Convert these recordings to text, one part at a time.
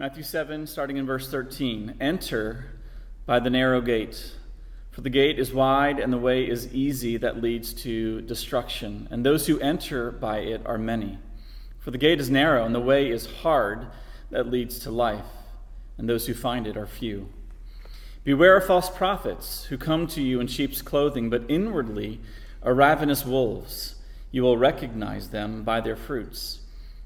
Matthew 7, starting in verse 13. Enter by the narrow gate, for the gate is wide and the way is easy that leads to destruction, and those who enter by it are many. For the gate is narrow and the way is hard that leads to life, and those who find it are few. Beware of false prophets who come to you in sheep's clothing, but inwardly are ravenous wolves. You will recognize them by their fruits.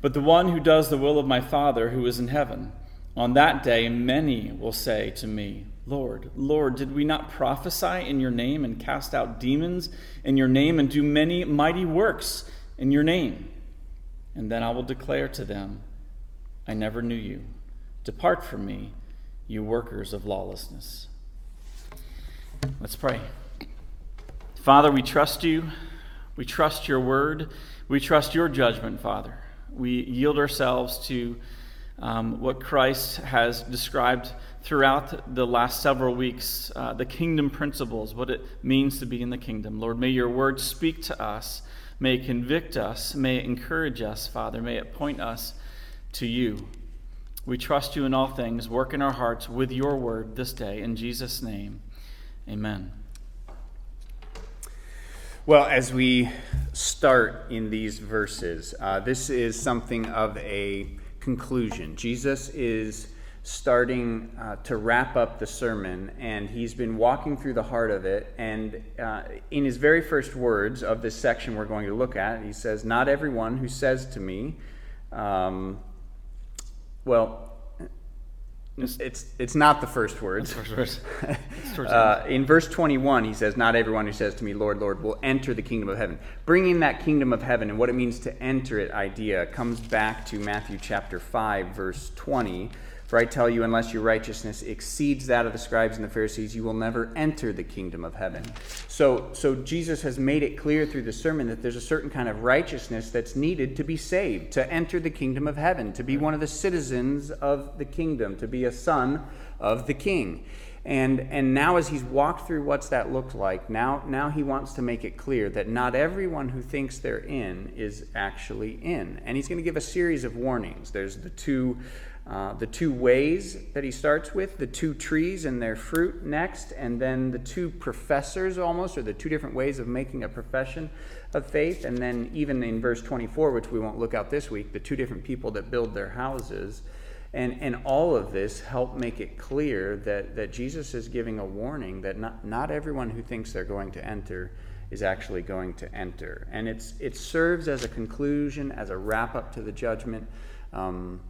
but the one who does the will of my Father who is in heaven. On that day, many will say to me, Lord, Lord, did we not prophesy in your name and cast out demons in your name and do many mighty works in your name? And then I will declare to them, I never knew you. Depart from me, you workers of lawlessness. Let's pray. Father, we trust you. We trust your word. We trust your judgment, Father we yield ourselves to um, what Christ has described throughout the last several weeks uh, the kingdom principles, what it means to be in the kingdom. Lord, may your word speak to us, may it convict us, may it encourage us, Father, may it point us to you. We trust you in all things. Work in our hearts with your word this day. In Jesus' name, amen. Well, as we start in these verses, uh, this is something of a conclusion. Jesus is starting uh, to wrap up the sermon, and he's been walking through the heart of it. And uh, in his very first words of this section we're going to look at, he says, Not everyone who says to me, um, well, it's, it's not the first words. First uh, in verse 21, he says, Not everyone who says to me, Lord, Lord, will enter the kingdom of heaven. Bringing that kingdom of heaven and what it means to enter it idea comes back to Matthew chapter 5, verse 20, for I tell you, unless your righteousness exceeds that of the scribes and the Pharisees, you will never enter the kingdom of heaven. So, so Jesus has made it clear through the sermon that there's a certain kind of righteousness that's needed to be saved, to enter the kingdom of heaven, to be one of the citizens of the kingdom, to be a son of the king. And, and now, as he's walked through what's that looked like, now, now he wants to make it clear that not everyone who thinks they're in is actually in. And he's going to give a series of warnings. There's the two uh, the two ways that he starts with, the two trees and their fruit next, and then the two professors almost, or the two different ways of making a profession of faith. And then, even in verse 24, which we won't look at this week, the two different people that build their houses. And, and all of this help make it clear that, that Jesus is giving a warning that not, not everyone who thinks they're going to enter is actually going to enter. And it's, it serves as a conclusion, as a wrap up to the judgment. Um,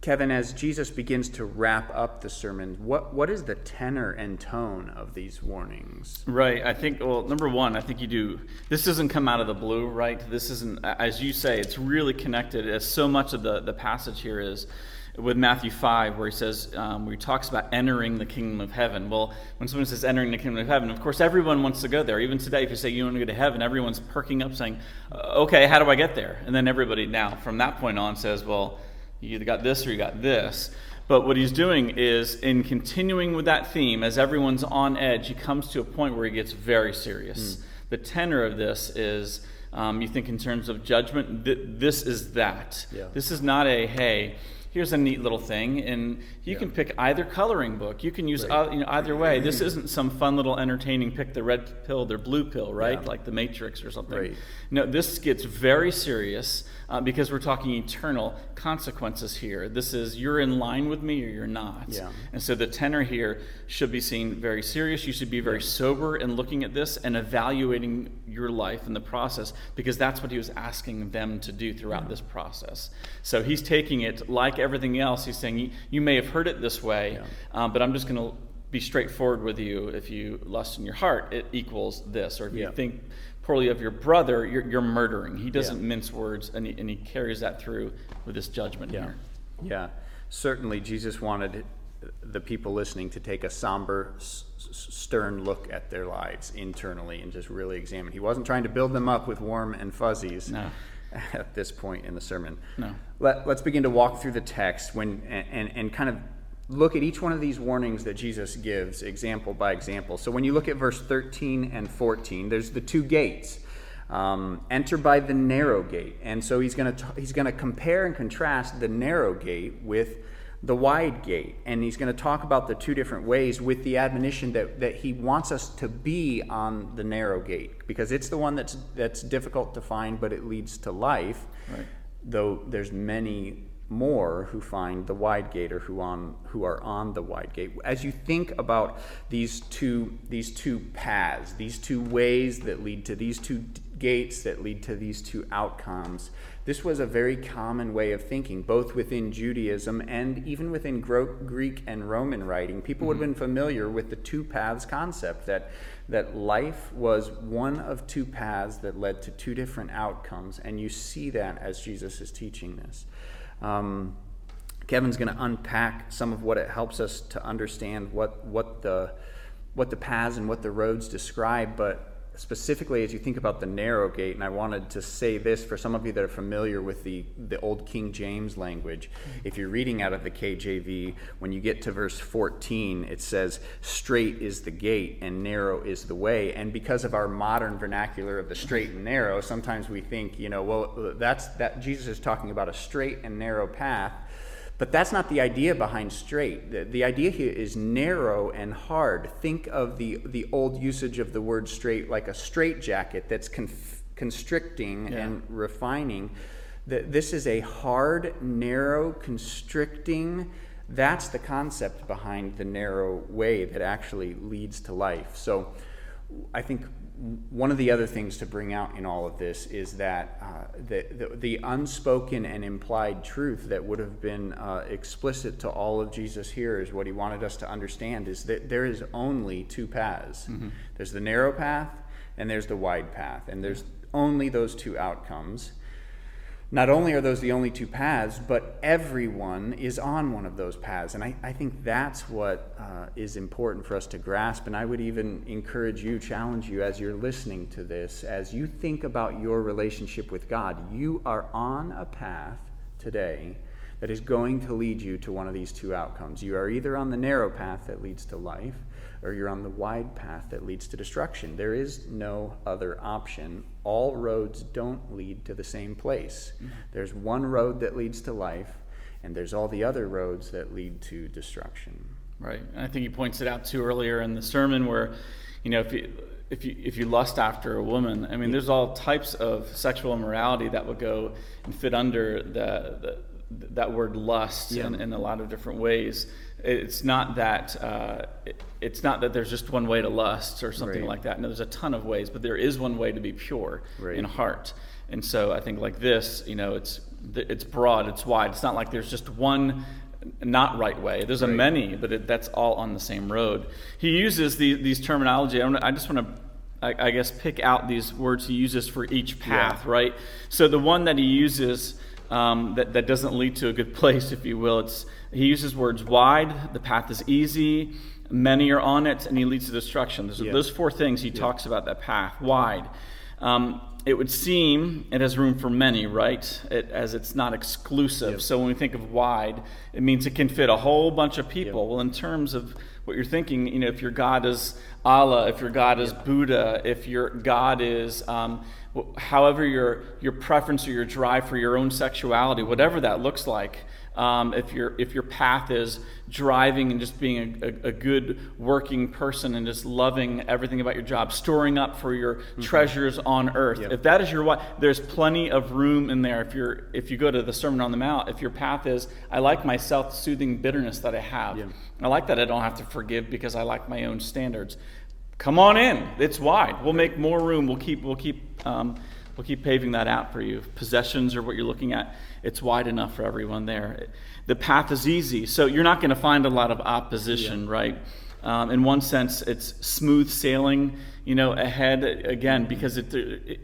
Kevin, as Jesus begins to wrap up the sermon, what, what is the tenor and tone of these warnings? Right. I think, well, number one, I think you do. This doesn't come out of the blue, right? This isn't, as you say, it's really connected, as so much of the, the passage here is with Matthew 5, where he says, um, where he talks about entering the kingdom of heaven. Well, when someone says entering the kingdom of heaven, of course, everyone wants to go there. Even today, if you say you want to go to heaven, everyone's perking up saying, okay, how do I get there? And then everybody now, from that point on, says, well, you either got this or you got this. But what he's doing is, in continuing with that theme, as everyone's on edge, he comes to a point where he gets very serious. Mm. The tenor of this is um, you think in terms of judgment, th- this is that. Yeah. This is not a, hey, here's a neat little thing, and you yeah. can pick either coloring book. You can use right. uh, you know, either way. This isn't some fun little entertaining pick the red pill or blue pill, right? Yeah. Like the Matrix or something. Right. No, this gets very serious uh, because we're talking eternal consequences here. This is you're in line with me or you're not. Yeah. And so the tenor here should be seen very serious. You should be very sober in looking at this and evaluating your life in the process because that's what he was asking them to do throughout yeah. this process. So he's taking it like everything else. He's saying, You may have heard it this way, yeah. um, but I'm just going to be straightforward with you. If you lust in your heart, it equals this. Or if you think poorly of your brother, you're, you're murdering. He doesn't yeah. mince words, and he, and he carries that through with this judgment yeah. here. Yeah, certainly Jesus wanted the people listening to take a somber, s- stern look at their lives internally and just really examine. He wasn't trying to build them up with warm and fuzzies No. at this point in the sermon. No. Let, us begin to walk through the text when, and, and, and kind of look at each one of these warnings that Jesus gives, example by example. So when you look at verse 13 and 14, there's the two gates. Um, enter by the narrow gate. And so he's going to he's going to compare and contrast the narrow gate with the wide gate. And he's going to talk about the two different ways with the admonition that, that he wants us to be on the narrow gate because it's the one that's that's difficult to find, but it leads to life. Right. Though there's many more who find the wide gate or who on who are on the wide gate. As you think about these two these two paths these two ways that lead to these two gates that lead to these two outcomes this was a very common way of thinking both within judaism and even within greek and roman writing. People would have mm-hmm. been familiar with the two paths concept that that life was one of two paths that led to two different outcomes and you see that as jesus is teaching this um, Kevin's going to unpack some of what it helps us to understand what, what, the, what the paths and what the roads describe, but specifically as you think about the narrow gate, and I wanted to say this for some of you that are familiar with the, the old King James language. If you're reading out of the KJV, when you get to verse 14, it says, Straight is the gate and narrow is the way. And because of our modern vernacular of the straight and narrow, sometimes we think, you know, well, that's that Jesus is talking about a straight and narrow path. But that's not the idea behind straight. The, the, idea here is narrow and hard. Think of the, the old usage of the word straight like a straight jacket that's conf- constricting yeah. and refining. That this is a hard, narrow, constricting. That's the concept behind the narrow way that actually leads to life. So I think one of the other things to bring out in all of this is that uh, the, the, the, unspoken and implied truth that would have been uh, explicit to all of Jesus' hearers, what he wanted us to understand, is that there is only two paths mm-hmm. there's the narrow path and there's the wide path, and there's only those two outcomes. Not only are those the only two paths, but everyone is on one of those paths. And I, I think that's what uh, is important for us to grasp. And I would even encourage you, challenge you as you're listening to this, as you think about your relationship with God, you are on a path today that is going to lead you to one of these two outcomes. You are either on the narrow path that leads to life, or you're on the wide path that leads to destruction. There is no other option. All roads don't lead to the same place. Mm-hmm. There's one road that leads to life, and there's all the other roads that lead to destruction. Right. And I think he points it out too earlier in the sermon where, you know, if you if you if you lust after a woman, I mean, there's all types of sexual immorality that would go and fit under the, the that word lust yeah. in, in a lot of different ways it's not that uh, it, it's not that there's just one way to lust or something right. like that. No, there's a ton of ways, but there is one way to be pure right. in heart. And so I think like this, you know, it's it's broad, it's wide. It's not like there's just one not right way. There's right. a many, but it, that's all on the same road. He uses the, these terminology. I, I just want to I, guess pick out these words he uses for each path, yeah. right? So the one that he uses um, that, that doesn't lead to a good place, if you will, it's he uses words wide, the path is easy, many are on it, and he leads to destruction. Those, yeah. those four things he yeah. talks about that path. Wide. Um, it would seem it has room for many, right? It, as it's not exclusive. Yep. So when we think of wide, it means it can fit a whole bunch of people. Yep. Well, in terms of what you're thinking, you know, if your God is Allah, if your God is yep. Buddha, if your God is um, however your your preference or your drive for your own sexuality, whatever that looks like, um, if, your, if your path is driving and just being a, a, a, good working person and just loving everything about your job, storing up for your mm-hmm. treasures on earth, yep. if that is your what, there's plenty of room in there. If you're if you go to the Sermon on the Mount, if your path is I like my self-soothing bitterness that I have, yep. I like that I don't have to forgive because I like my own standards. Come on in. It's wide. We'll make more room. We'll keep we'll keep um, we'll keep paving that out for you. Possessions are what you're looking at it's wide enough for everyone there. The path is easy, so you're not going to find a lot of opposition, yeah. right? Um, in one sense, it's smooth sailing, you know, ahead again because it, it,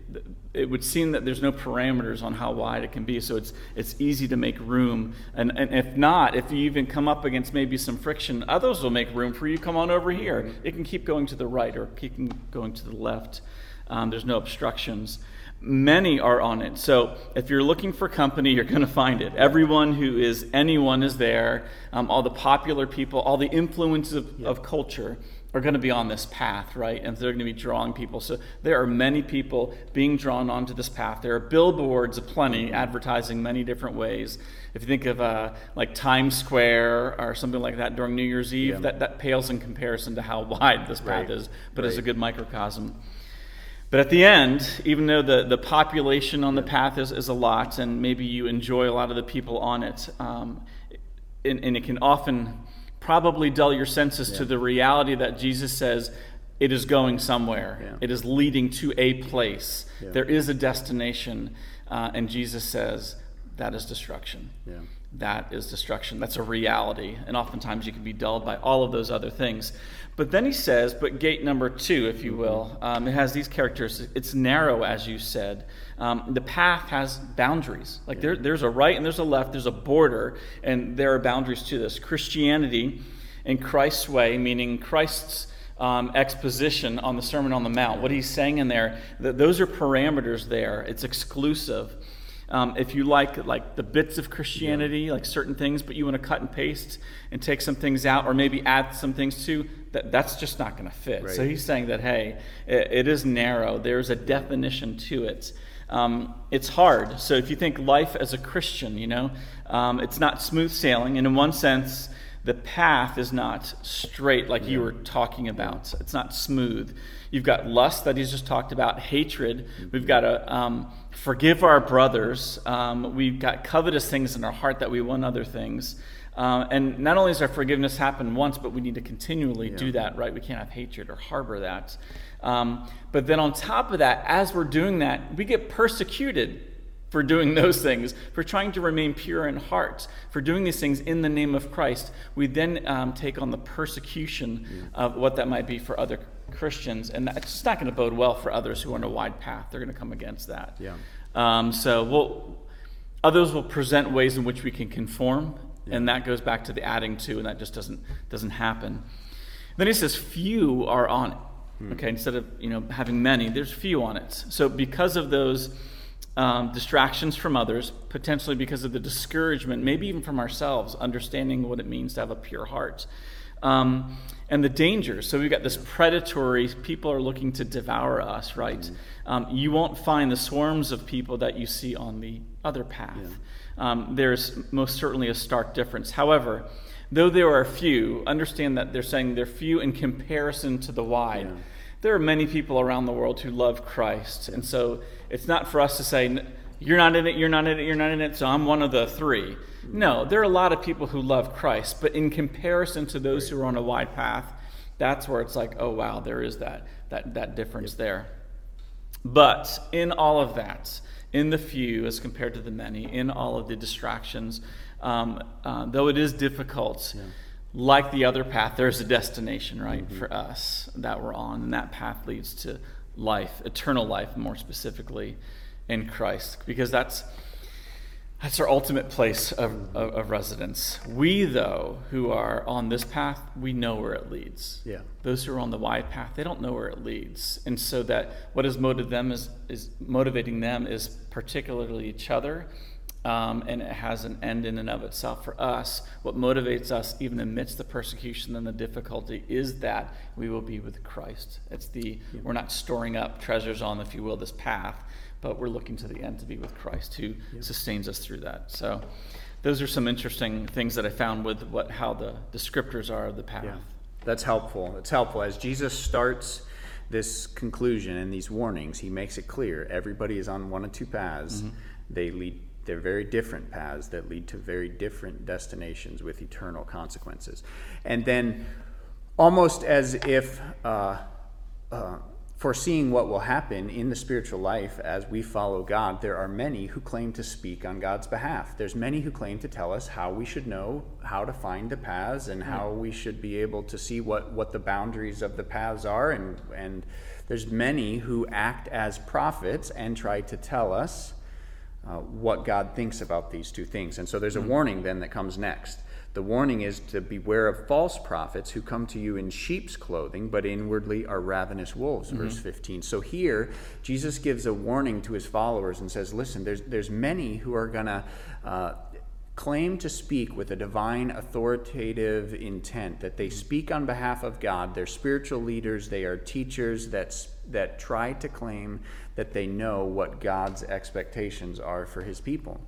it would seem that there's no parameters on how wide it can be, so it's it's easy to make room. And, and if not, if you even come up against maybe some friction, others will make room for you. Come on over here. It can keep going to the right or keep going to the left. Um, there's no obstructions many are on it. So if you're looking for company, you're going to find it. Everyone who is anyone is there. Um, all the popular people, all the influences of, yeah. of culture are going to be on this path, right? And they're going to be drawing people. So there are many people being drawn onto this path. There are billboards aplenty advertising many different ways. If you think of uh, like Times Square or something like that during New Year's Eve, yeah. that, that pales in comparison to how wide this path right. is, but right. is a good microcosm. But at the end, even though the, the population on the path is, is a lot, and maybe you enjoy a lot of the people on it, um, and, and, it can often probably dull your senses yeah. to the reality that Jesus says it is going somewhere, yeah. it is leading to a place, yeah. there is a destination, uh, and Jesus says that is destruction that is destruction. That's a reality. And oftentimes you can be dulled by all of those other things. But then he says, but gate number two, if you will, um, it has these characters. It's narrow, as you said. Um, the path has boundaries. Like there, there's a right and there's a left, there's a border, and there are boundaries to this. Christianity in Christ's way, meaning Christ's um, exposition on the Sermon on the Mount, what he's saying in there, th- those are parameters there. It's exclusive. Um, if you like like the bits of Christianity, yeah. like certain things, but you want to cut and paste and take some things out, or maybe add some things to, that, that's just not going to fit. Right. So he's saying that hey, it, it is narrow. There's a definition to it. Um, it's hard. So if you think life as a Christian, you know, um, it's not smooth sailing, and in one sense, the path is not straight like yeah. you were talking about. It's not smooth. You've got lust that he's just talked about, hatred. We've got to um, forgive our brothers. Um, we've got covetous things in our heart that we want other things. Uh, and not only does our forgiveness happen once, but we need to continually yeah. do that, right? We can't have hatred or harbor that. Um, but then on top of that, as we're doing that, we get persecuted for doing those things, for trying to remain pure in heart, for doing these things in the name of Christ. We then um, take on the persecution yeah. of what that might be for other Christians, and it's just not going to bode well for others who are on a wide path. They're going to come against that. Yeah. Um, so we'll, others will present ways in which we can conform, yeah. and that goes back to the adding to, and that just doesn't doesn't happen. Then he says, "Few are on it." Hmm. Okay, instead of you know having many, there's few on it. So because of those. Um, distractions from others, potentially because of the discouragement, maybe even from ourselves, understanding what it means to have a pure heart. Um, and the dangers. So we've got this predatory, people are looking to devour us, right? Mm-hmm. Um, you won't find the swarms of people that you see on the other path. Yeah. Um, there's most certainly a stark difference. However, though there are few, understand that they're saying they're few in comparison to the wide. Yeah. There are many people around the world who love Christ. And so it's not for us to say, you're not in it, you're not in it, you're not in it, so I'm one of the three. No, there are a lot of people who love Christ, but in comparison to those who are on a wide path, that's where it's like, oh wow, there is that that that difference there. But in all of that, in the few as compared to the many, in all of the distractions, um, uh, though it is difficult, yeah. Like the other path, there's a destination, right, mm-hmm. for us that we're on, and that path leads to life, eternal life, more specifically in Christ, because that's that's our ultimate place of, of, of, residence. We, though, who are on this path, we know where it leads. Yeah. Those who are on the wide path, they don't know where it leads. And so that what is motivating them is, is motivating them is particularly each other. Um, and it has an end in and of itself. For us, what motivates us, even amidst the persecution and the difficulty, is that we will be with Christ. It's the yeah. we're not storing up treasures on, if you will, this path but we're looking to the end to be with Christ who yep. sustains us through that. So those are some interesting things that I found with what how the descriptors are of the path. Yeah. That's helpful. It's helpful as Jesus starts this conclusion and these warnings, he makes it clear everybody is on one of two paths. Mm-hmm. They lead they're very different paths that lead to very different destinations with eternal consequences. And then almost as if uh, uh, foreseeing what will happen in the spiritual life as we follow God, there are many who claim to speak on God's behalf. There's many who claim to tell us how we should know how to find the paths and how we should be able to see what, what the boundaries of the paths are. And, and there's many who act as prophets and try to tell us uh, what God thinks about these two things. And so there's a mm-hmm. warning then that comes next. The warning is to beware of false prophets who come to you in sheep's clothing, but inwardly are ravenous wolves, mm-hmm. verse 15. So here, Jesus gives a warning to his followers and says, Listen, there's, there's many who are going to. Uh, claim to speak with a divine authoritative intent that they speak on behalf of God they're spiritual leaders they are teachers that that try to claim that they know what God's expectations are for his people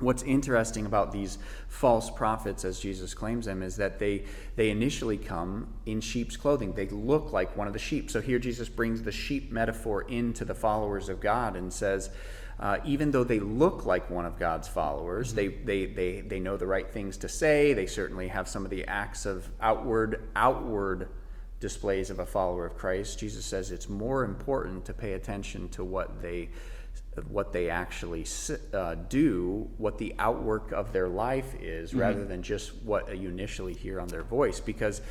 What's interesting about these false prophets, as Jesus claims them, is that they, they initially come in sheep's clothing. They look like one of the sheep. So here Jesus brings the sheep metaphor into the followers of God and says, uh, even though they look like one of God's followers, mm-hmm. they, they, they, they know the right things to say. They certainly have some of the acts of outward, outward displays of a follower of Christ. Jesus says it's more important to pay attention to what they what they actually uh, do, what the outwork of their life is, mm-hmm. rather than just what you initially hear on their voice. Because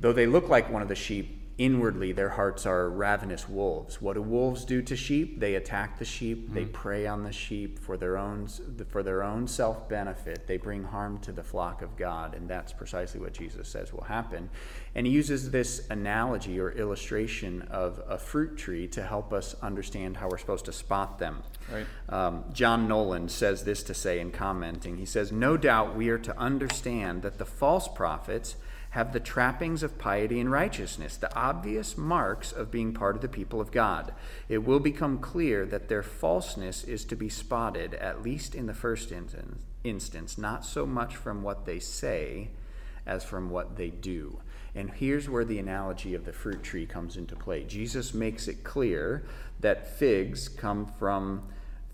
though they look like one of the sheep, inwardly their hearts are ravenous wolves. What do wolves do to sheep? They attack the sheep, mm-hmm. they prey on the sheep for their own for their own self-benefit. They bring harm to the flock of God, and that's precisely what Jesus says will happen. And he uses this analogy or illustration of a fruit tree to help us understand how we're supposed to spot them. Right. Um, John Nolland says this to say in commenting. He says, "No doubt we are to understand that the false prophets have the trappings of piety and righteousness, the obvious marks of being part of the people of God. It will become clear that their falseness is to be spotted, at least in the first instance, not so much from what they say as from what they do. And here's where the analogy of the fruit tree comes into play. Jesus makes it clear that figs come from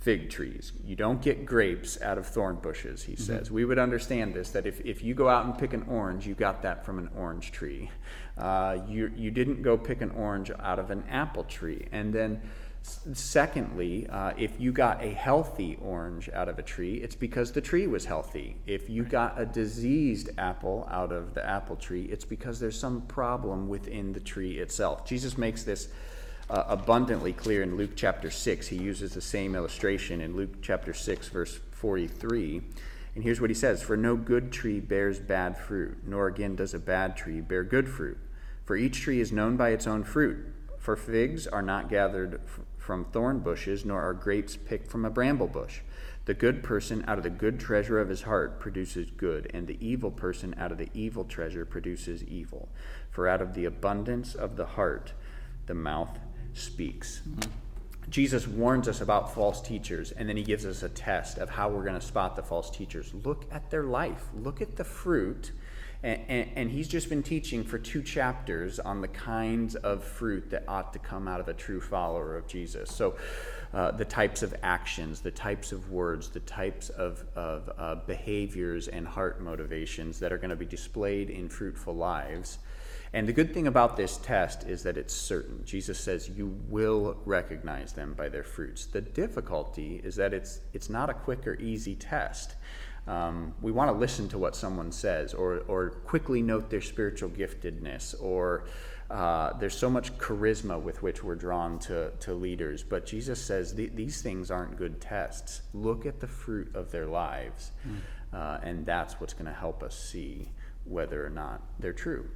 fig trees. You don't get grapes out of thorn bushes, he mm-hmm. says. We would understand this that if, if you go out and pick an orange, you got that from an orange tree. Uh, you, you didn't go pick an orange out of an apple tree. And then, secondly, uh, if you got a healthy orange out of a tree, it's because the tree was healthy. If you got a diseased apple out of the apple tree, it's because there's some problem within the tree itself. Jesus makes this uh, abundantly clear in Luke chapter 6. He uses the same illustration in Luke chapter 6, verse 43. And here's what he says For no good tree bears bad fruit, nor again does a bad tree bear good fruit. For each tree is known by its own fruit. For figs are not gathered f- from thorn bushes, nor are grapes picked from a bramble bush. The good person out of the good treasure of his heart produces good, and the evil person out of the evil treasure produces evil. For out of the abundance of the heart, the mouth speaks. Mm-hmm. Jesus warns us about false teachers, and then he gives us a test of how we're going to spot the false teachers. Look at their life, look at the fruit. And, and, and, he's just been teaching for two chapters on the kinds of fruit that ought to come out of a true follower of Jesus. So, uh, the types of actions, the types of words, the types of, of uh, behaviors and heart motivations that are going to be displayed in fruitful lives. And the good thing about this test is that it's certain. Jesus says you will recognize them by their fruits. The difficulty is that it's, it's not a quick or easy test. Um, we want to listen to what someone says or, or quickly note their spiritual giftedness or uh, there's so much charisma with which we're drawn to, to leaders. But Jesus says these things aren't good tests. Look at the fruit of their lives, mm. uh, and that's what's going to help us see whether or not they're true.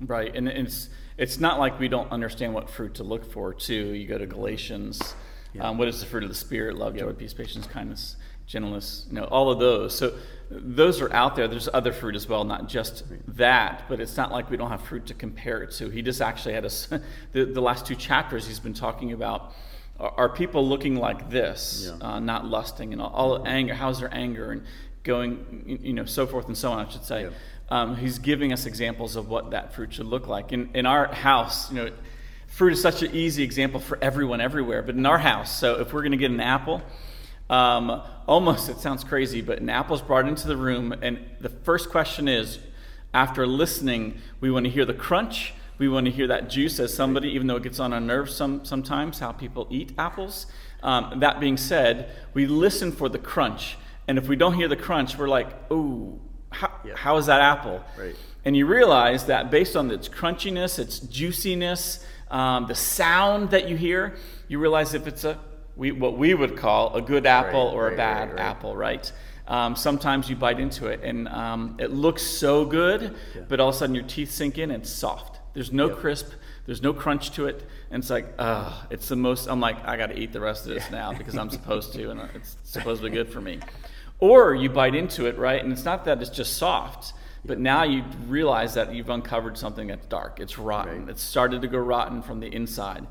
Right, and it's it's not like we don't understand what fruit to look for too. You go to Galatians, yeah. um, what is the fruit of the spirit? Love, joy, peace, patience, kindness, gentleness. You know, all of those. So those are out there. There's other fruit as well, not just that. But it's not like we don't have fruit to compare it to. He just actually had us. The, the last two chapters, he's been talking about. Are people looking like this, yeah. uh, not lusting and all, all anger? How's their anger and going, you know, so forth and so on? I should say. Um, he's giving us examples of what that fruit should look like. In, in our house, you know, fruit is such an easy example for everyone everywhere, but in our house, so if we're going to get an apple, um, almost it sounds crazy, but an apple's brought into the room, and the first question is after listening, we want to hear the crunch, We want to hear that juice as somebody, even though it gets on our nerves some, sometimes, how people eat apples. Um, that being said, we listen for the crunch. And if we don't hear the crunch, we're like, oh, how, Yeah. how is that apple? Right. And you realize that based on its crunchiness, its juiciness, um, the sound that you hear, you realize if it's a we, what we would call a good apple Right, or a bad right, right. apple, right? Um, sometimes you bite into it and um, it looks so good, but all of a sudden your teeth sink in and it's soft. There's no crisp, there's no crunch to it, and it's like, ugh, it's the most. I'm like, I got to eat the rest of this now because I'm supposed to, and it's supposed to be good for me. Or you bite into it, right? And it's not that it's just soft, but now you realize that you've uncovered something that's dark. It's rotten. Right. It's started to go rotten from the inside.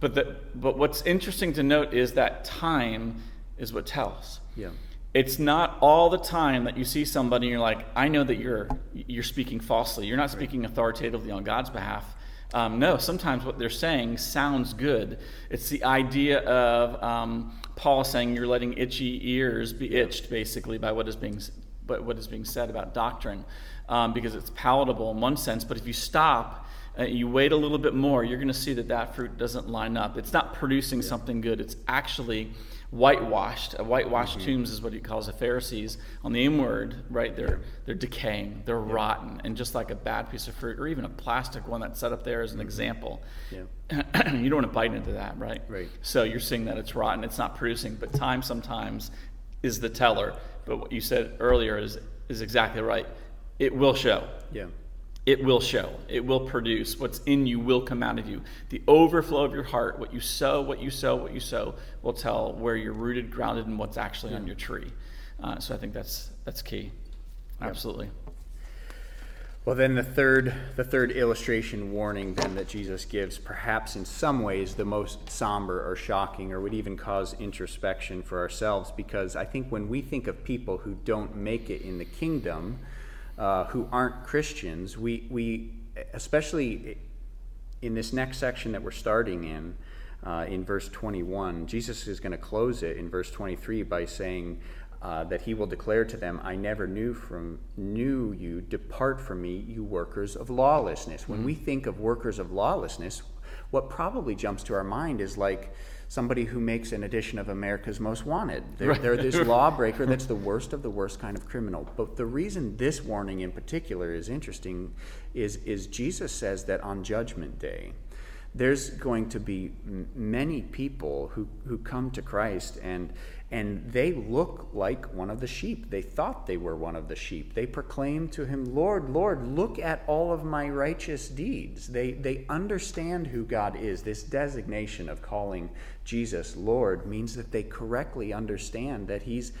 But the, but what's interesting to note is that time is what tells. Yeah. It's not all the time that you see somebody and you're like, I know that you're you're speaking falsely. You're not speaking authoritatively on God's behalf. Um, no, sometimes what they're saying sounds good. It's the idea of um, Paul saying you're letting itchy ears be itched, basically, by what is being what is being said about doctrine, um, because it's palatable in one sense. But if you stop, uh, you wait a little bit more, you're going to see that that fruit doesn't line up. It's not producing something good. It's actually whitewashed. A whitewashed mm-hmm. tombs is what he calls the Pharisees. On the inward, right, they're they're decaying, they're rotten, and just like a bad piece of fruit, or even a plastic one that's set up there as an mm-hmm. example. Yeah. you don't want to bite into that, right? Right. So you're seeing that it's rotten, it's not producing, but time sometimes is the teller. But what you said earlier is is exactly right. It will show. Yeah. It will show. It will produce. What's in you will come out of you. The overflow of your heart, what you sow, what you sow, what you sow, will tell where you're rooted, grounded, and what's actually on your tree. Uh, so I think that's that's key. Absolutely. Well, then the third, the third illustration warning then that Jesus gives, perhaps in some ways the most somber or shocking, or would even cause introspection for ourselves, because I think when we think of people who don't make it in the kingdom, uh, who aren't Christians, we, we, especially in this next section that we're starting in, uh, in verse 21, Jesus is going to close it in verse 23 by saying uh, that he will declare to them, "I never knew from knew you. Depart from me, you workers of lawlessness." When we think of workers of lawlessness, what probably jumps to our mind is like somebody who makes an edition of America's Most Wanted. They're, they're this lawbreaker that's the worst of the worst kind of criminal. But the reason this warning in particular is interesting is, is Jesus says that on Judgment Day, there's going to be m- many people who, who come to Christ and and they look like one of the sheep. They thought they were one of the sheep. They proclaim to him, Lord, Lord, look at all of my righteous deeds. They, they understand who God is. This designation of calling Jesus Lord means that they correctly understand that he's,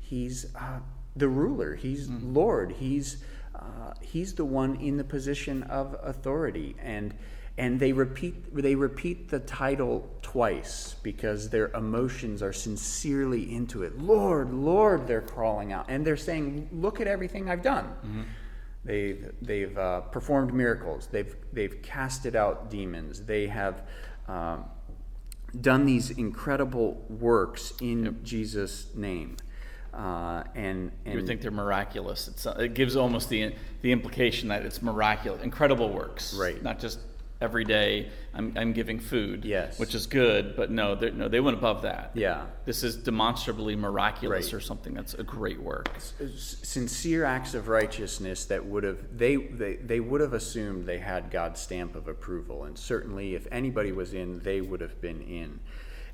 he's uh, the ruler, he's Lord, he's, uh, he's the one in the position of authority. And and they repeat they repeat the title twice because their emotions are sincerely into it. Lord lord they're crawling out. And they're saying look at everything i've done. They've they've uh, performed miracles. They've they've casted out demons. They have um, done these incredible works in jesus name. Uh, and and You would think they're miraculous. It's, it gives almost the the implication that it's miraculous, incredible works, Right. Not just every day I'm, I'm giving food, Yes. which is good, but no, they- no, they went above that. Yeah. this is demonstrably miraculous Right. or something that's a great work. sincere acts of righteousness that would have they, they they would have assumed they had God's stamp of approval and certainly if anybody was in they would have been in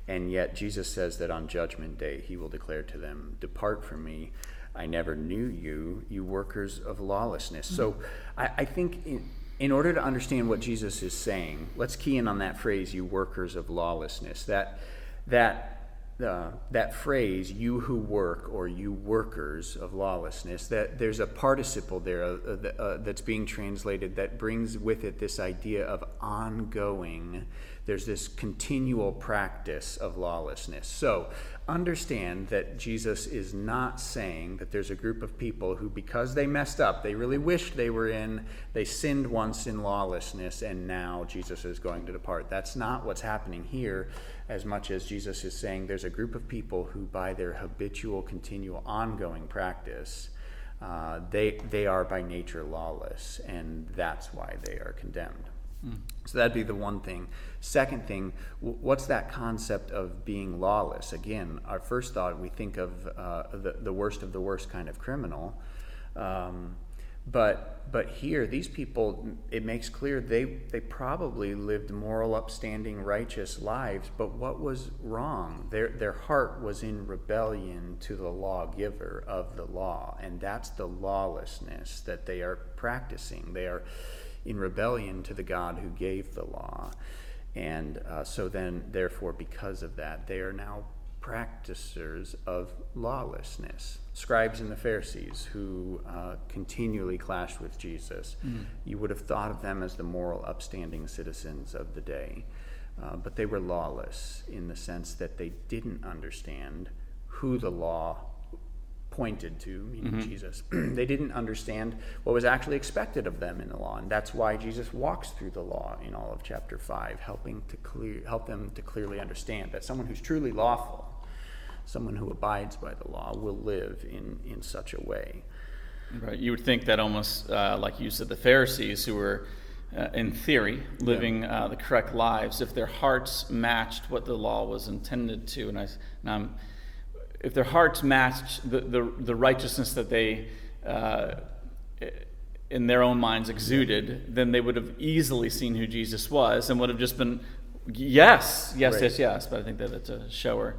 and yet Jesus says that on judgment day he will declare to them depart from me I never knew you you workers of lawlessness so mm-hmm. I, I think in, in order to understand what Jesus is saying let's key in on that phrase you workers of lawlessness that that uh, that phrase, you who work or you workers of lawlessness, that there's a participle there uh, uh, uh, that's being translated that brings with it this idea of ongoing. There's this continual practice of lawlessness. So understand that Jesus is not saying that there's a group of people who, because they messed up, they really wished they were in, they sinned once in lawlessness, and now Jesus is going to depart. That's not what's happening here as much as Jesus is saying there's a group of people who, by their habitual, continual, ongoing practice, uh, they, they are by nature lawless, and that's why they are condemned. Mm. So that'd be the one thing. Second thing, what's that concept of being lawless? Again, our first thought, we think of uh, the, the worst of the worst kind of criminal. Um, but but here, these people, it makes clear they they probably lived moral, upstanding, righteous lives. But what was wrong? Their their heart was in rebellion to the lawgiver of the law, and that's the lawlessness that they are practicing. They are in rebellion to the God who gave the law. And uh, so then, therefore, because of that, they are now practicers of lawlessness. Scribes and the Pharisees, who uh, continually clashed with Jesus, mm. you would have thought of them as the moral, upstanding citizens of the day. Uh, but they were lawless in the sense that they didn't understand who the law pointed to, meaning mm-hmm. Jesus. they didn't understand what was actually expected of them in the law, and that's why Jesus walks through the law in all of chapter five, helping to clear, help them to clearly understand that someone who's truly lawful, someone who abides by the law, will live in in such a way. Right. You would think that almost uh, like you said, the Pharisees who were. Uh, in theory, living yeah. uh, the correct lives, if their hearts matched what the law was intended to, and, I, and I'm if their hearts matched the, the, the righteousness that they, uh, in their own minds, exuded, then they would have easily seen who Jesus was and would have just been, yes, yes, right. yes, yes. But I think that it's a shower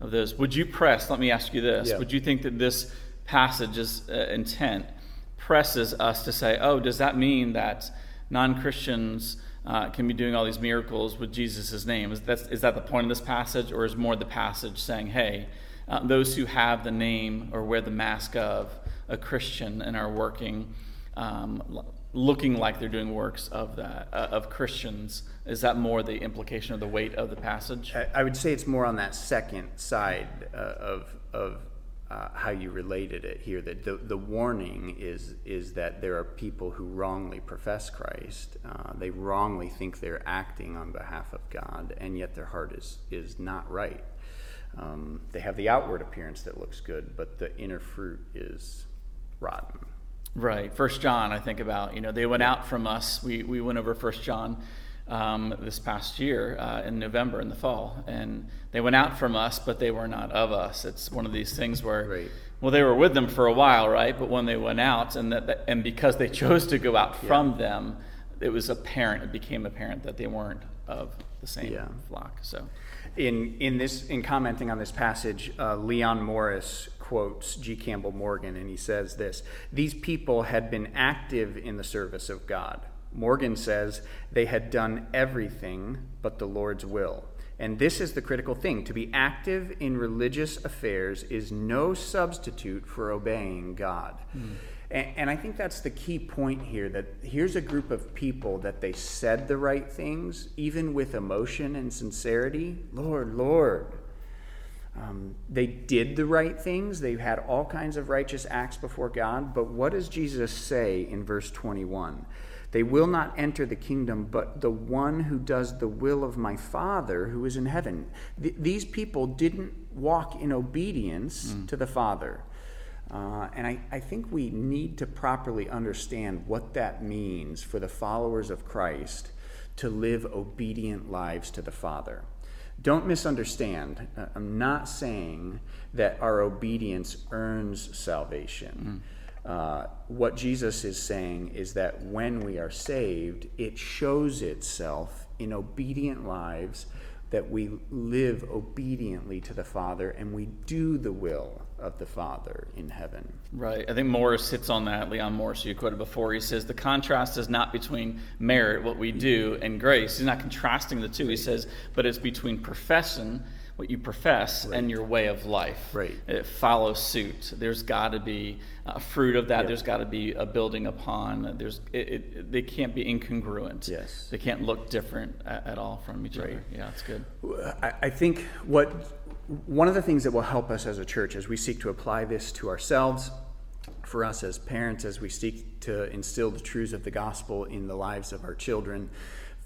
of this. Would you press, let me ask you this, yeah. would you think that this passage's uh, intent presses us to say, oh, does that mean that non Christians uh, can be doing all these miracles with Jesus' name? Is that, is that the point of this passage, or is more the passage saying, hey, uh, those who have the name or wear the mask of a Christian and are working, um, looking like they're doing works of that uh, of Christians. Is that more the implication of the weight of the passage? I, I would say it's more on that second side uh, of of uh, how you related it here. That the, the warning is is that there are people who wrongly profess Christ. Uh, they wrongly think they're acting on behalf of God, and yet their heart is is not right. Um, they have the outward appearance that looks good, but the inner fruit is rotten. Right. First John, I think about. You know, they went out from us. We we went over First John um, this past year uh, in November in the fall, and they went out from us, but they were not of us. It's one of these things where. Right. Well, they were with them for a while, right? But when they went out, and that, and because they chose to go out from yeah. them, it was apparent. It became apparent that they weren't of the same yeah. flock. So, in in this in commenting on this passage, uh, Leon Morris quotes G. Campbell Morgan, and he says this: These people had been active in the service of God. Morgan says they had done everything but the Lord's will. And this is the critical thing to be active in religious affairs is no substitute for obeying God. Mm. And, and, I think that's the key point here that here's a group of people that they said the right things, even with emotion and sincerity. Lord, Lord. Um, they did the right things. They had all kinds of righteous acts before God. But what does Jesus say in verse 21? They will not enter the kingdom, but the one who does the will of my Father who is in heaven. Th- these people didn't walk in obedience mm. to the Father. Uh, and I, I think we need to properly understand what that means for the followers of Christ to live obedient lives to the Father. Don't misunderstand. Uh, I'm not saying that our obedience earns salvation. Mm. Uh, what Jesus is saying is that when we are saved, it shows itself in obedient lives that we live obediently to the Father and we do the will of the Father in heaven. Right. I think Morris hits on that. Leon Morris, you quoted before. He says the contrast is not between merit, what we do, and grace. He's not contrasting the two. He says, but it's between profession, what you profess, right. and your way of life. Right. It follows suit. There's got to be a fruit of that. Yep. There's got to be a building upon. There's it, it, they can't be incongruent. Yes. They can't look different at, at all from each right. other. Yeah, it's good. I, I think what one of the things that will help us as a church as we seek to apply this to ourselves, for us as parents, as we seek to instill the truths of the gospel in the lives of our children,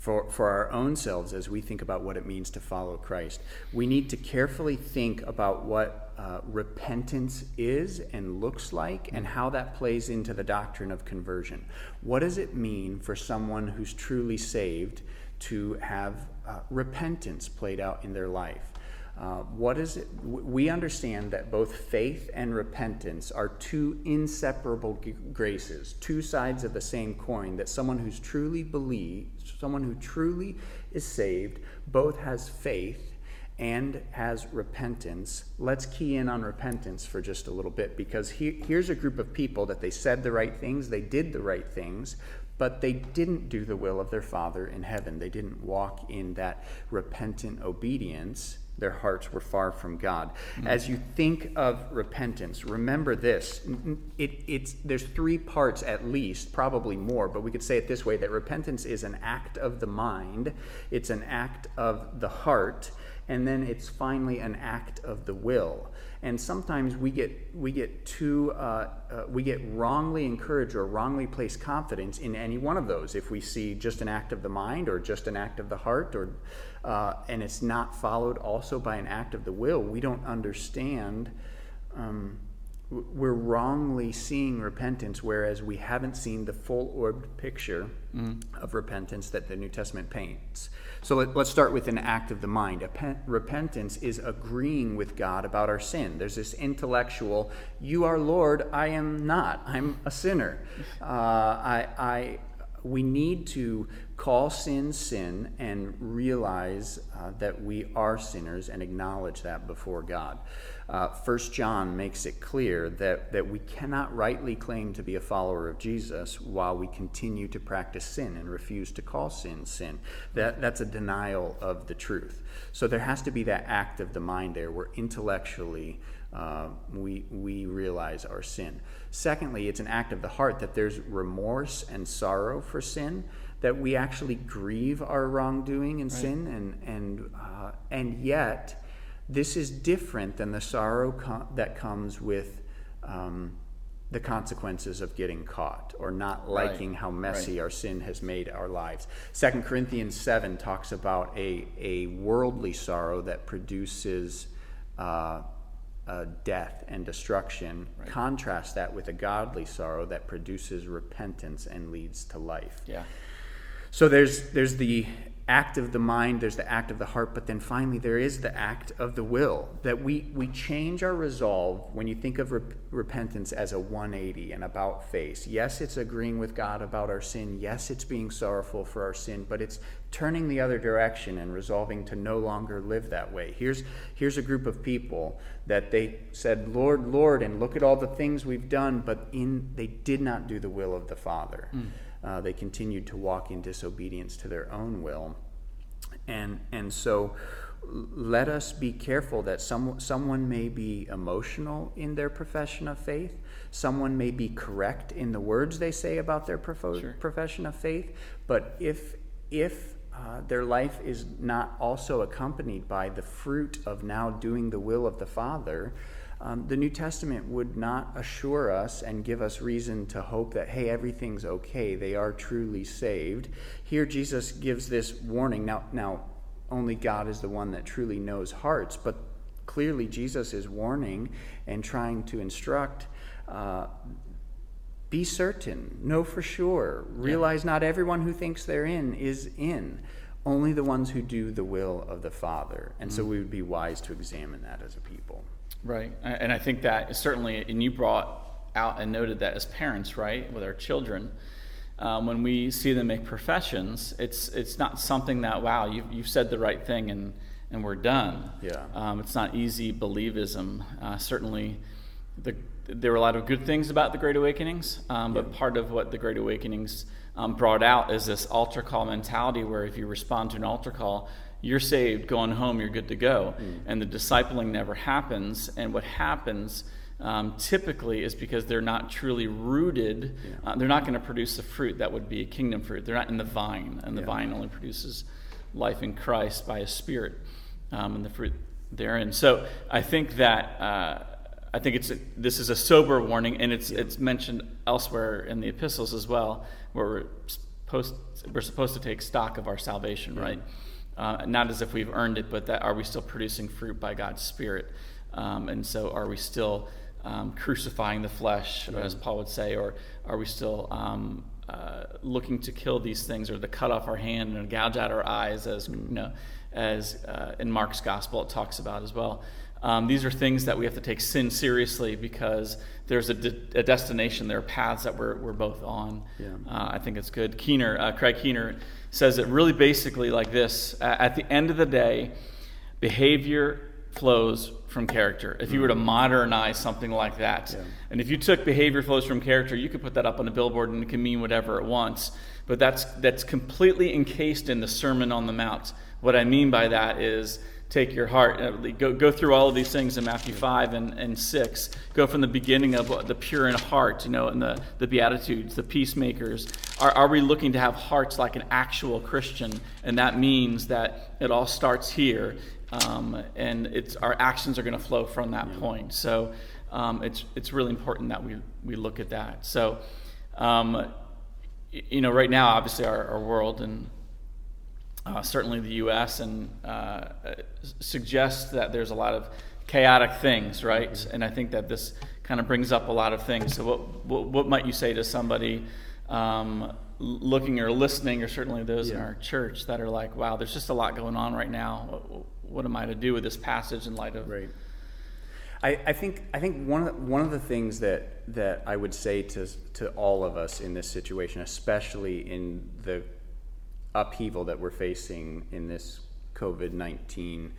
for, for our own selves as we think about what it means to follow Christ, we need to carefully think about what uh, repentance is and looks like and how that plays into the doctrine of conversion. What does it mean for someone who's truly saved to have uh, repentance played out in their life? Uh, what is it? We understand that both faith and repentance are two inseparable g- graces, two sides of the same coin. That someone who's truly believes, someone who truly is saved, both has faith and has repentance. Let's key in on repentance for just a little bit because he, here's a group of people that they said the right things, they did the right things, but they didn't do the will of their Father in heaven. They didn't walk in that repentant obedience their hearts were far from God. Mm-hmm. As you think of repentance, remember this. It, it's, there's three parts at least, probably more, but we could say it this way that repentance is an act of the mind, it's an act of the heart, and then it's finally an act of the will and sometimes we get we get too uh, uh, we get wrongly encouraged or wrongly placed confidence in any one of those. If we see just an act of the mind or just an act of the heart or uh, and it's not followed also by an act of the will we don't understand um, we're wrongly seeing repentance, whereas we haven't seen the full orbed picture mm. of repentance that the New Testament paints. So let, us start with an act of the mind. Repentance is agreeing with God about our sin. There's this intellectual, you are Lord, I am not, I'm a sinner. Uh, I, I, we need to call sin sin and realize uh, that we are sinners and acknowledge that before God. Uh, First John makes it clear that, that we cannot rightly claim to be a follower of Jesus while we continue to practice sin and refuse to call sin sin. That, that's a denial of the truth. So there has to be that act of the mind there where intellectually uh, we, we realize our sin. Secondly, it's an act of the heart that there's remorse and sorrow for sin that we actually grieve our wrongdoing and right. sin and and uh, and yet this is different than the sorrow that comes with um, the consequences of getting caught or not liking right. how messy right. our sin has made our lives. Second Corinthians 7 talks about a, a worldly sorrow that produces uh, uh, death and destruction. Right. Contrast that with a godly sorrow that produces repentance and leads to life. Yeah. So there's there's the act of the mind, there's the act of the heart, but then finally there is the act of the will. That we, we change our resolve when you think of rep- repentance as a 180 and about face. Yes, it's agreeing with God about our sin. Yes, it's being sorrowful for our sin, but it's turning the other direction and resolving to no longer live that way. Here's, here's a group of people that they said, Lord, Lord, and look at all the things we've done, but in, they did not do the will of the Father. Mm uh, they continued to walk in disobedience to their own will. And, and so let us be careful that some, someone may be emotional in their profession of faith. Someone may be correct in the words they say about their profo- sure. profession of faith. But if, if uh, their life is not also accompanied by the fruit of now doing the will of the Father, um, the New Testament would not assure us and give us reason to hope that, hey, everything's okay. They are truly saved. Here, Jesus gives this warning. Now, now, only God is the one that truly knows hearts, but clearly, Jesus is warning and trying to instruct. Uh, be certain, know for sure, realize yeah. not everyone who thinks they're in is in, only the ones who do the will of the Father. And mm-hmm. so we would be wise to examine that as a people. Right. And I think that certainly, and you brought out and noted that as parents, right, with our children, um, when we see them make professions, it's it's not something that wow you've you've said the right thing and and we're done. Yeah. Um, it's not easy believism. Uh, certainly, the, there were a lot of good things about the Great Awakenings, um, but yeah. part of what the Great Awakenings um, brought out is this altar call mentality, where if you respond to an altar call, you're saved, going home, you're good to go. Mm. And the discipling never happens. And what happens um, typically is because they're not truly rooted, yeah. uh, they're not going to produce the fruit that would be a kingdom fruit. They're not in the vine, and the yeah. vine only produces life in Christ by a spirit um, and the fruit therein. So I think that. Uh, I think it's a, this is a sober warning, and it's yeah. it's mentioned elsewhere in the epistles as well, where we're supposed we're supposed to take stock of our salvation, right? Uh, not as if we've earned it, but that are we still producing fruit by God's Spirit? Um, and so, are we still um, crucifying the flesh, as Paul would say, or are we still um, uh, looking to kill these things, or to cut off our hand and gouge out our eyes, as you know, as uh, in Mark's gospel it talks about as well. Um, these are things that we have to take sin seriously because there's a, de- a destination, there are paths that we're, we're both on. Yeah. Uh, I think it's good. Keener, uh, Craig Keener says it really basically like this At the end of the day, behavior flows from character. If you were to mm. modernize something like that, yeah. and if you took behavior flows from character, you could put that up on a billboard and it can mean whatever it wants. But that's, that's completely encased in the Sermon on the Mount. What I mean by that is take your heart. Uh, go, go through all of these things in Matthew 5 and, and 6. Go from the beginning of the pure in heart, you know, and the, the Beatitudes, the peacemakers. Are, are we looking to have hearts like an actual Christian? And that means that it all starts here, um, and it's, our actions are going to flow from that yeah. point. So um, it's, it's really important that we, we look at that. So, um, you know, right now, obviously, our, our world and uh, certainly the U.S., and uh, suggests that there's a lot of chaotic things, right? Mm-hmm. And I think that this kind of brings up a lot of things. So, what what, what might you say to somebody um, looking or listening, or certainly those yeah. in our church that are like, "Wow, there's just a lot going on right now. What, what am I to do with this passage in light of?" Right. I, I, think I think one of the, one of the things that that I would say to to all of us in this situation, especially in the upheaval that we're facing in this COVID 19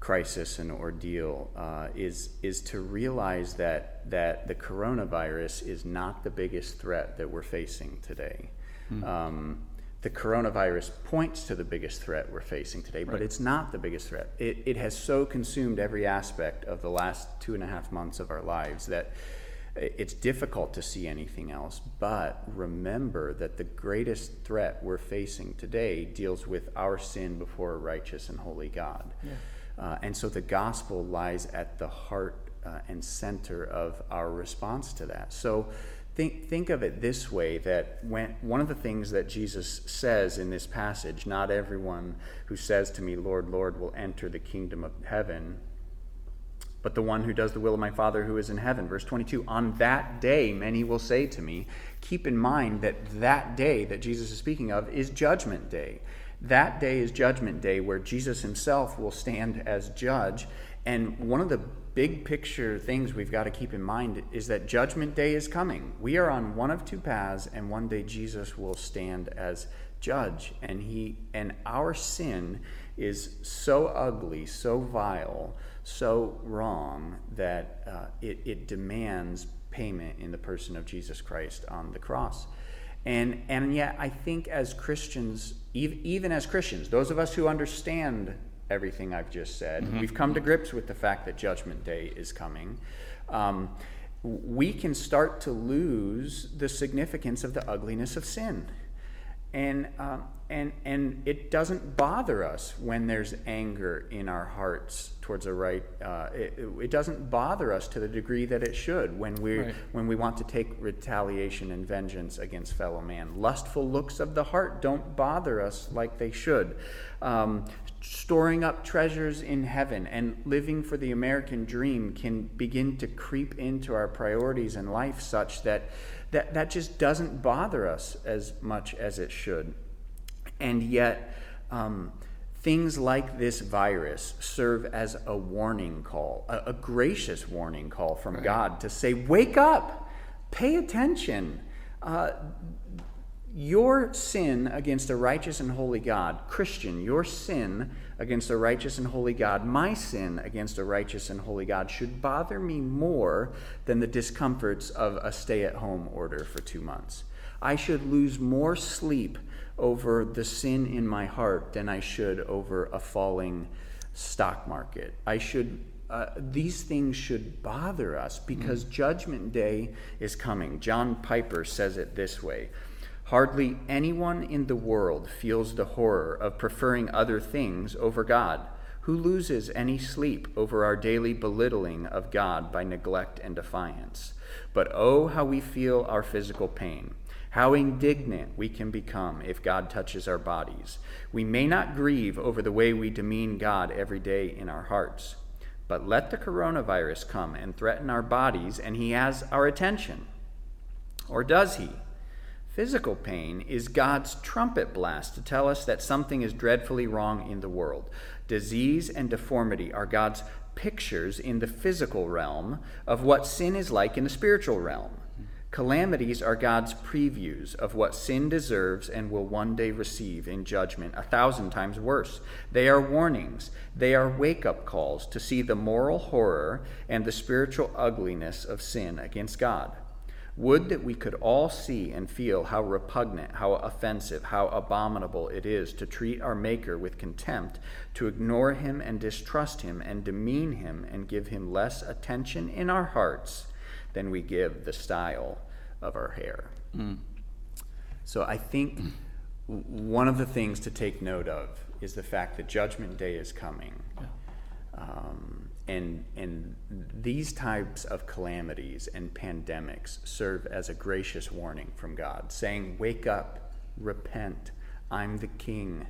crisis and ordeal uh, is, is to realize that, that the coronavirus is not the biggest threat that we're facing today. Mm. Um, the coronavirus points to the biggest threat we're facing today, but right. it's not the biggest threat. It, it has so consumed every aspect of the last two and a half months of our lives that it's difficult to see anything else, but remember that the greatest threat we're facing today deals with our sin before a righteous and holy God. Yeah. Uh, and so the gospel lies at the heart uh, and center of our response to that. So think, think of it this way that when, one of the things that Jesus says in this passage, not everyone who says to me, Lord, Lord, will enter the kingdom of heaven but the one who does the will of my Father who is in heaven. Verse 22 On that day, many will say to me, Keep in mind that that day that Jesus is speaking of is Judgment Day. That day is Judgment Day where Jesus himself will stand as judge. And one of the big picture things we've got to keep in mind is that Judgment Day is coming. We are on one of two paths, and one day Jesus will stand as judge. And, he, and our sin is so ugly, so vile so wrong that uh, it, it demands payment in the person of Jesus Christ on the cross. And, and yet, I think as Christians, even as Christians, those of us who understand everything I've just said, mm-hmm. we've come to grips with the fact that Judgment Day is coming. Um, we can start to lose the significance of the ugliness of sin. And, um, and, and it doesn't bother us when there's anger in our hearts towards a right. Uh, it, it, doesn't bother us to the degree that it should when we right. when we want to take retaliation and vengeance against fellow man. Lustful looks of the heart don't bother us like they should. Um, storing up treasures in heaven and living for the American dream can begin to creep into our priorities in life such that that, that just doesn't bother us as much as it should. And yet, um, things like this virus serve as a warning call, a, a gracious warning call from right. God to say, wake up, pay attention. Uh, your sin against a righteous and holy God, Christian, your sin against a righteous and holy God, my sin against a righteous and holy God, should bother me more than the discomforts of a stay at home order for two months. I should lose more sleep over the sin in my heart than I should over a falling stock market. I should uh, these things should bother us because mm. judgment day is coming. John Piper says it this way Hardly anyone in the world feels the horror of preferring other things over God. Who loses any sleep over our daily belittling of God by neglect and defiance? But oh, how we feel our physical pain. How indignant we can become if God touches our bodies. We may not grieve over the way we demean God every day in our hearts, But let the coronavirus come and threaten our bodies, and he has our attention. Or does he? Physical pain is God's trumpet blast to tell us that something is dreadfully wrong in the world. Disease and deformity are God's pictures in the physical realm of what sin is like in the spiritual realm. Calamities are God's previews of what sin deserves and will one day receive in judgment, a thousand times worse. They are warnings, they are wake up calls to see the moral horror and the spiritual ugliness of sin against God. Would that we could all see and feel how repugnant, how offensive, how abominable it is to treat our Maker with contempt, to ignore him and distrust him, and demean him and give him less attention in our hearts than we give the style of our hair. Mm. So I think one of the things to take note of is the fact that Judgment Day is coming. Yeah. Um, and, and these types of calamities and pandemics serve as a gracious warning from God, saying, Wake up, repent, I'm the king.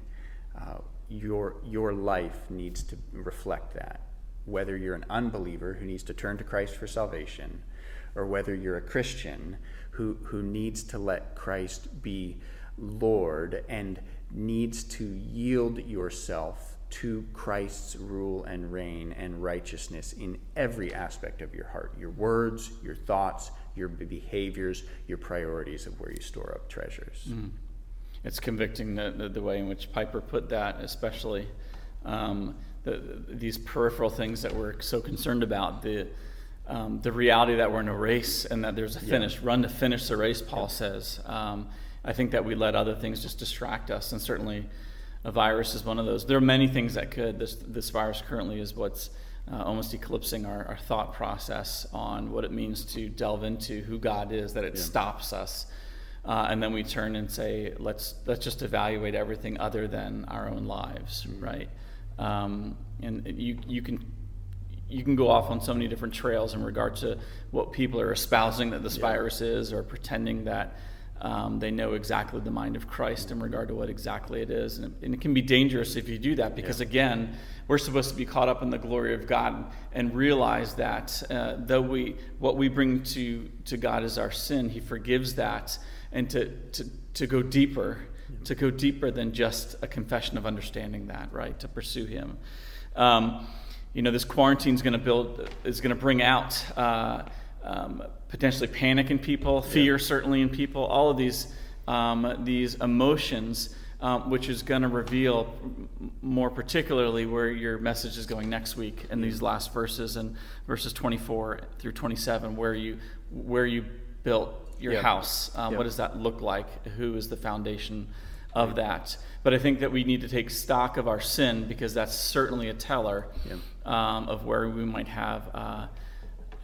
Uh, your, your life needs to reflect that. Whether you're an unbeliever who needs to turn to Christ for salvation, or whether you're a Christian who, who needs to let Christ be Lord and needs to yield yourself to Christ's rule and reign and righteousness in every aspect of your heart your words, your thoughts, your behaviors, your priorities of where you store up treasures. Mm. It's convicting the, the, the, way in which Piper put that, especially um, the, these peripheral things that we're so concerned about. The, um, the reality that we're in a race and that there's a finish, yeah. run to finish the race, Paul yeah. says. Um, I think that we let other things just distract us, and certainly a virus is one of those. There are many things that could. This, this virus currently is what's uh, almost eclipsing our, our, thought process on what it means to delve into who God is, that it yeah. stops us. Uh, and then we turn and say, let's, let's just evaluate everything other than our own lives, mm-hmm. right? Um, and you, you, can, you can go off on so many different trails in regard to what people are espousing that this yeah. virus is or pretending that um, they know exactly the mind of Christ in regard to what exactly it is. And it, and it can be dangerous if you do that because, yeah. again, we're supposed to be caught up in the glory of God and realize that uh, though we, what we bring to, to God is our sin, He forgives that. And to, to, to go deeper, to go deeper than just a confession of understanding that, right? To pursue Him. Um, you know, this quarantine is going to build, is going to bring out. Uh, um, potentially panic in people, fear yeah. certainly in people, all of these um, these emotions, um, which is going to reveal more particularly where your message is going next week in these last verses and verses 24 through 27, where you where you built your yeah. house. Um, yeah. What does that look like? Who is the foundation? Of that, but I think that we need to take stock of our sin because that's certainly a teller um, of where we might have uh,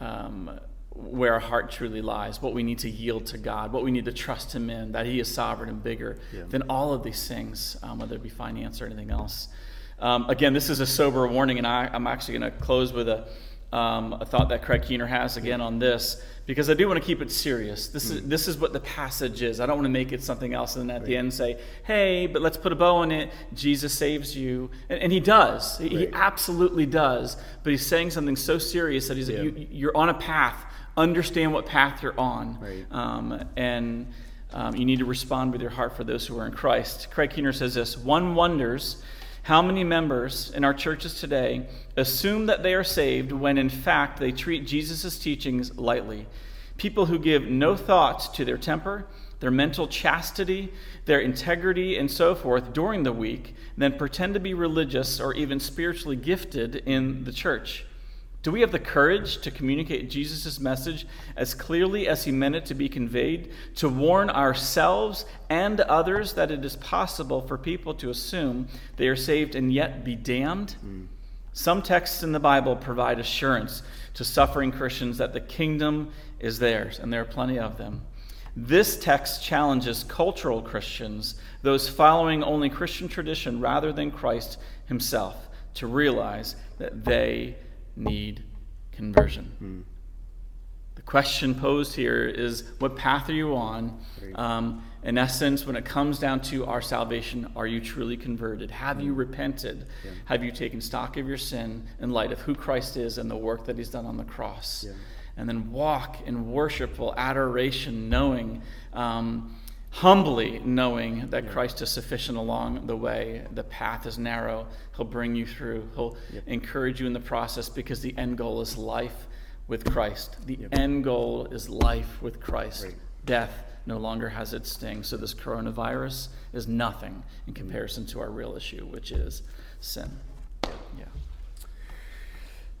um, where our heart truly lies, what we need to yield to God, what we need to trust Him in, that He is sovereign and bigger yeah. than all of these things, um, whether it be finance or anything else. Um, again, this is a sober warning, and I, am actually going to close with a, um, a thought that Craig Keener has again on this, because I do want to keep it serious. This, mm. is, this is what the passage is. I don't want to make it something else and then at right. the end say, hey, but let's put a bow on it. Jesus saves you. And, and he does. He, right. he, absolutely does. But he's saying something so serious that he's yeah. you, you're on a path understand what path you're on. Right. Um, and um, you need to respond with your heart for those who are in Christ. Craig Keener says this One wonders how many members in our churches today assume that they are saved when in fact they treat Jesus' teachings lightly. People who give no thought to their temper, their mental chastity, their integrity, and so forth during the week, then pretend to be religious or even spiritually gifted in the church. Do we have the courage to communicate Jesus' message as clearly as he meant it to be conveyed, to warn ourselves and others that it is possible for people to assume they are saved and yet be damned? Mm. Some texts in the Bible provide assurance to suffering Christians that the kingdom is theirs, and there are plenty of them. This text challenges cultural Christians, those following only Christian tradition rather than Christ himself, to realize that they need conversion. Hmm. The question posed here is what path are you on? Um, In essence, when it comes down to our salvation, are you truly converted? Have you repented? Yeah. Have you taken stock of your sin in light of who Christ is and the work that he's done on the cross? Yeah. And then walk in worshipful adoration, knowing, um, humbly knowing that Yeah. Christ is sufficient along the way. The path is narrow. He'll bring you through, He'll Yep. encourage you in the process because the end goal is life with Christ. The Yep. end goal is life with Christ. Right. Death no longer has its sting. So this coronavirus is nothing in comparison to our real issue, which is sin. Yeah.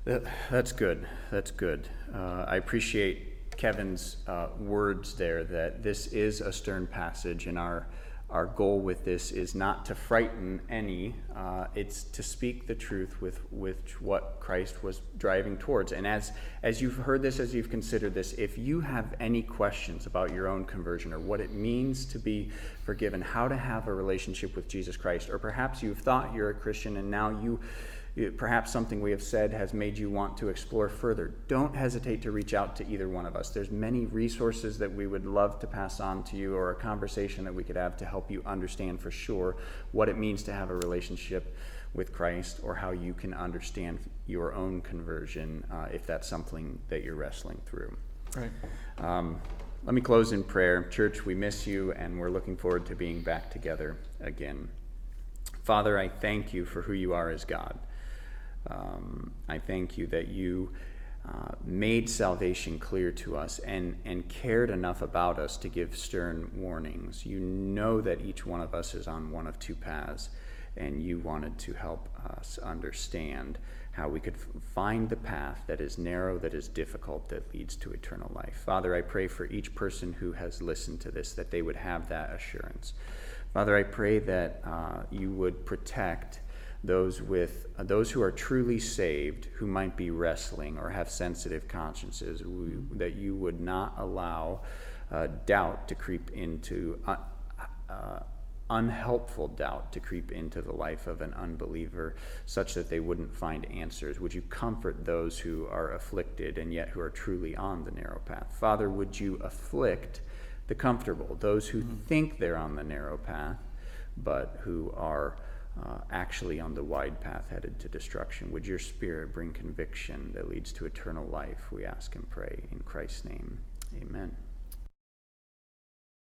That, that's good. That's good. Uh, I appreciate Kevin's uh, words there that this is a stern passage, and our our goal with this is not to frighten any. Uh, it's to speak the truth with with what Christ was driving towards. And as as you've heard this, as you've considered this, if you have any questions about your own conversion or what it means to be forgiven, how to have a relationship with Jesus Christ, or perhaps you've thought you're a Christian and now you perhaps something we have said has made you want to explore further. Don't hesitate to reach out to either one of us. There's many resources that we would love to pass on to you or a conversation that we could have to help you understand for sure what it means to have a relationship with christ or how you can understand your own conversion uh, if that's something that you're wrestling through. Right. um, let me close in prayer. Church we miss you and we're looking forward to being back together again. Father i thank you for who you are as god um, I thank you that you uh, made salvation clear to us and, and cared enough about us to give stern warnings. You know that each one of us is on one of two paths, and you wanted to help us understand how we could find the path that is narrow, that is difficult, that leads to eternal life. Father, I pray for each person who has listened to this that they would have that assurance. Father, I pray that uh, you would protect those with uh, those who are truly saved who might be wrestling or have sensitive consciences we, that you would not allow uh, doubt to creep into uh, uh, unhelpful doubt to creep into the life of an unbeliever such that they wouldn't find answers would you comfort those who are afflicted and yet who are truly on the narrow path father would you afflict the comfortable those who mm-hmm. think they're on the narrow path but who are uh, actually on the wide path headed to destruction. Would your spirit bring conviction that leads to eternal life? We ask and pray in Christ's name. Amen.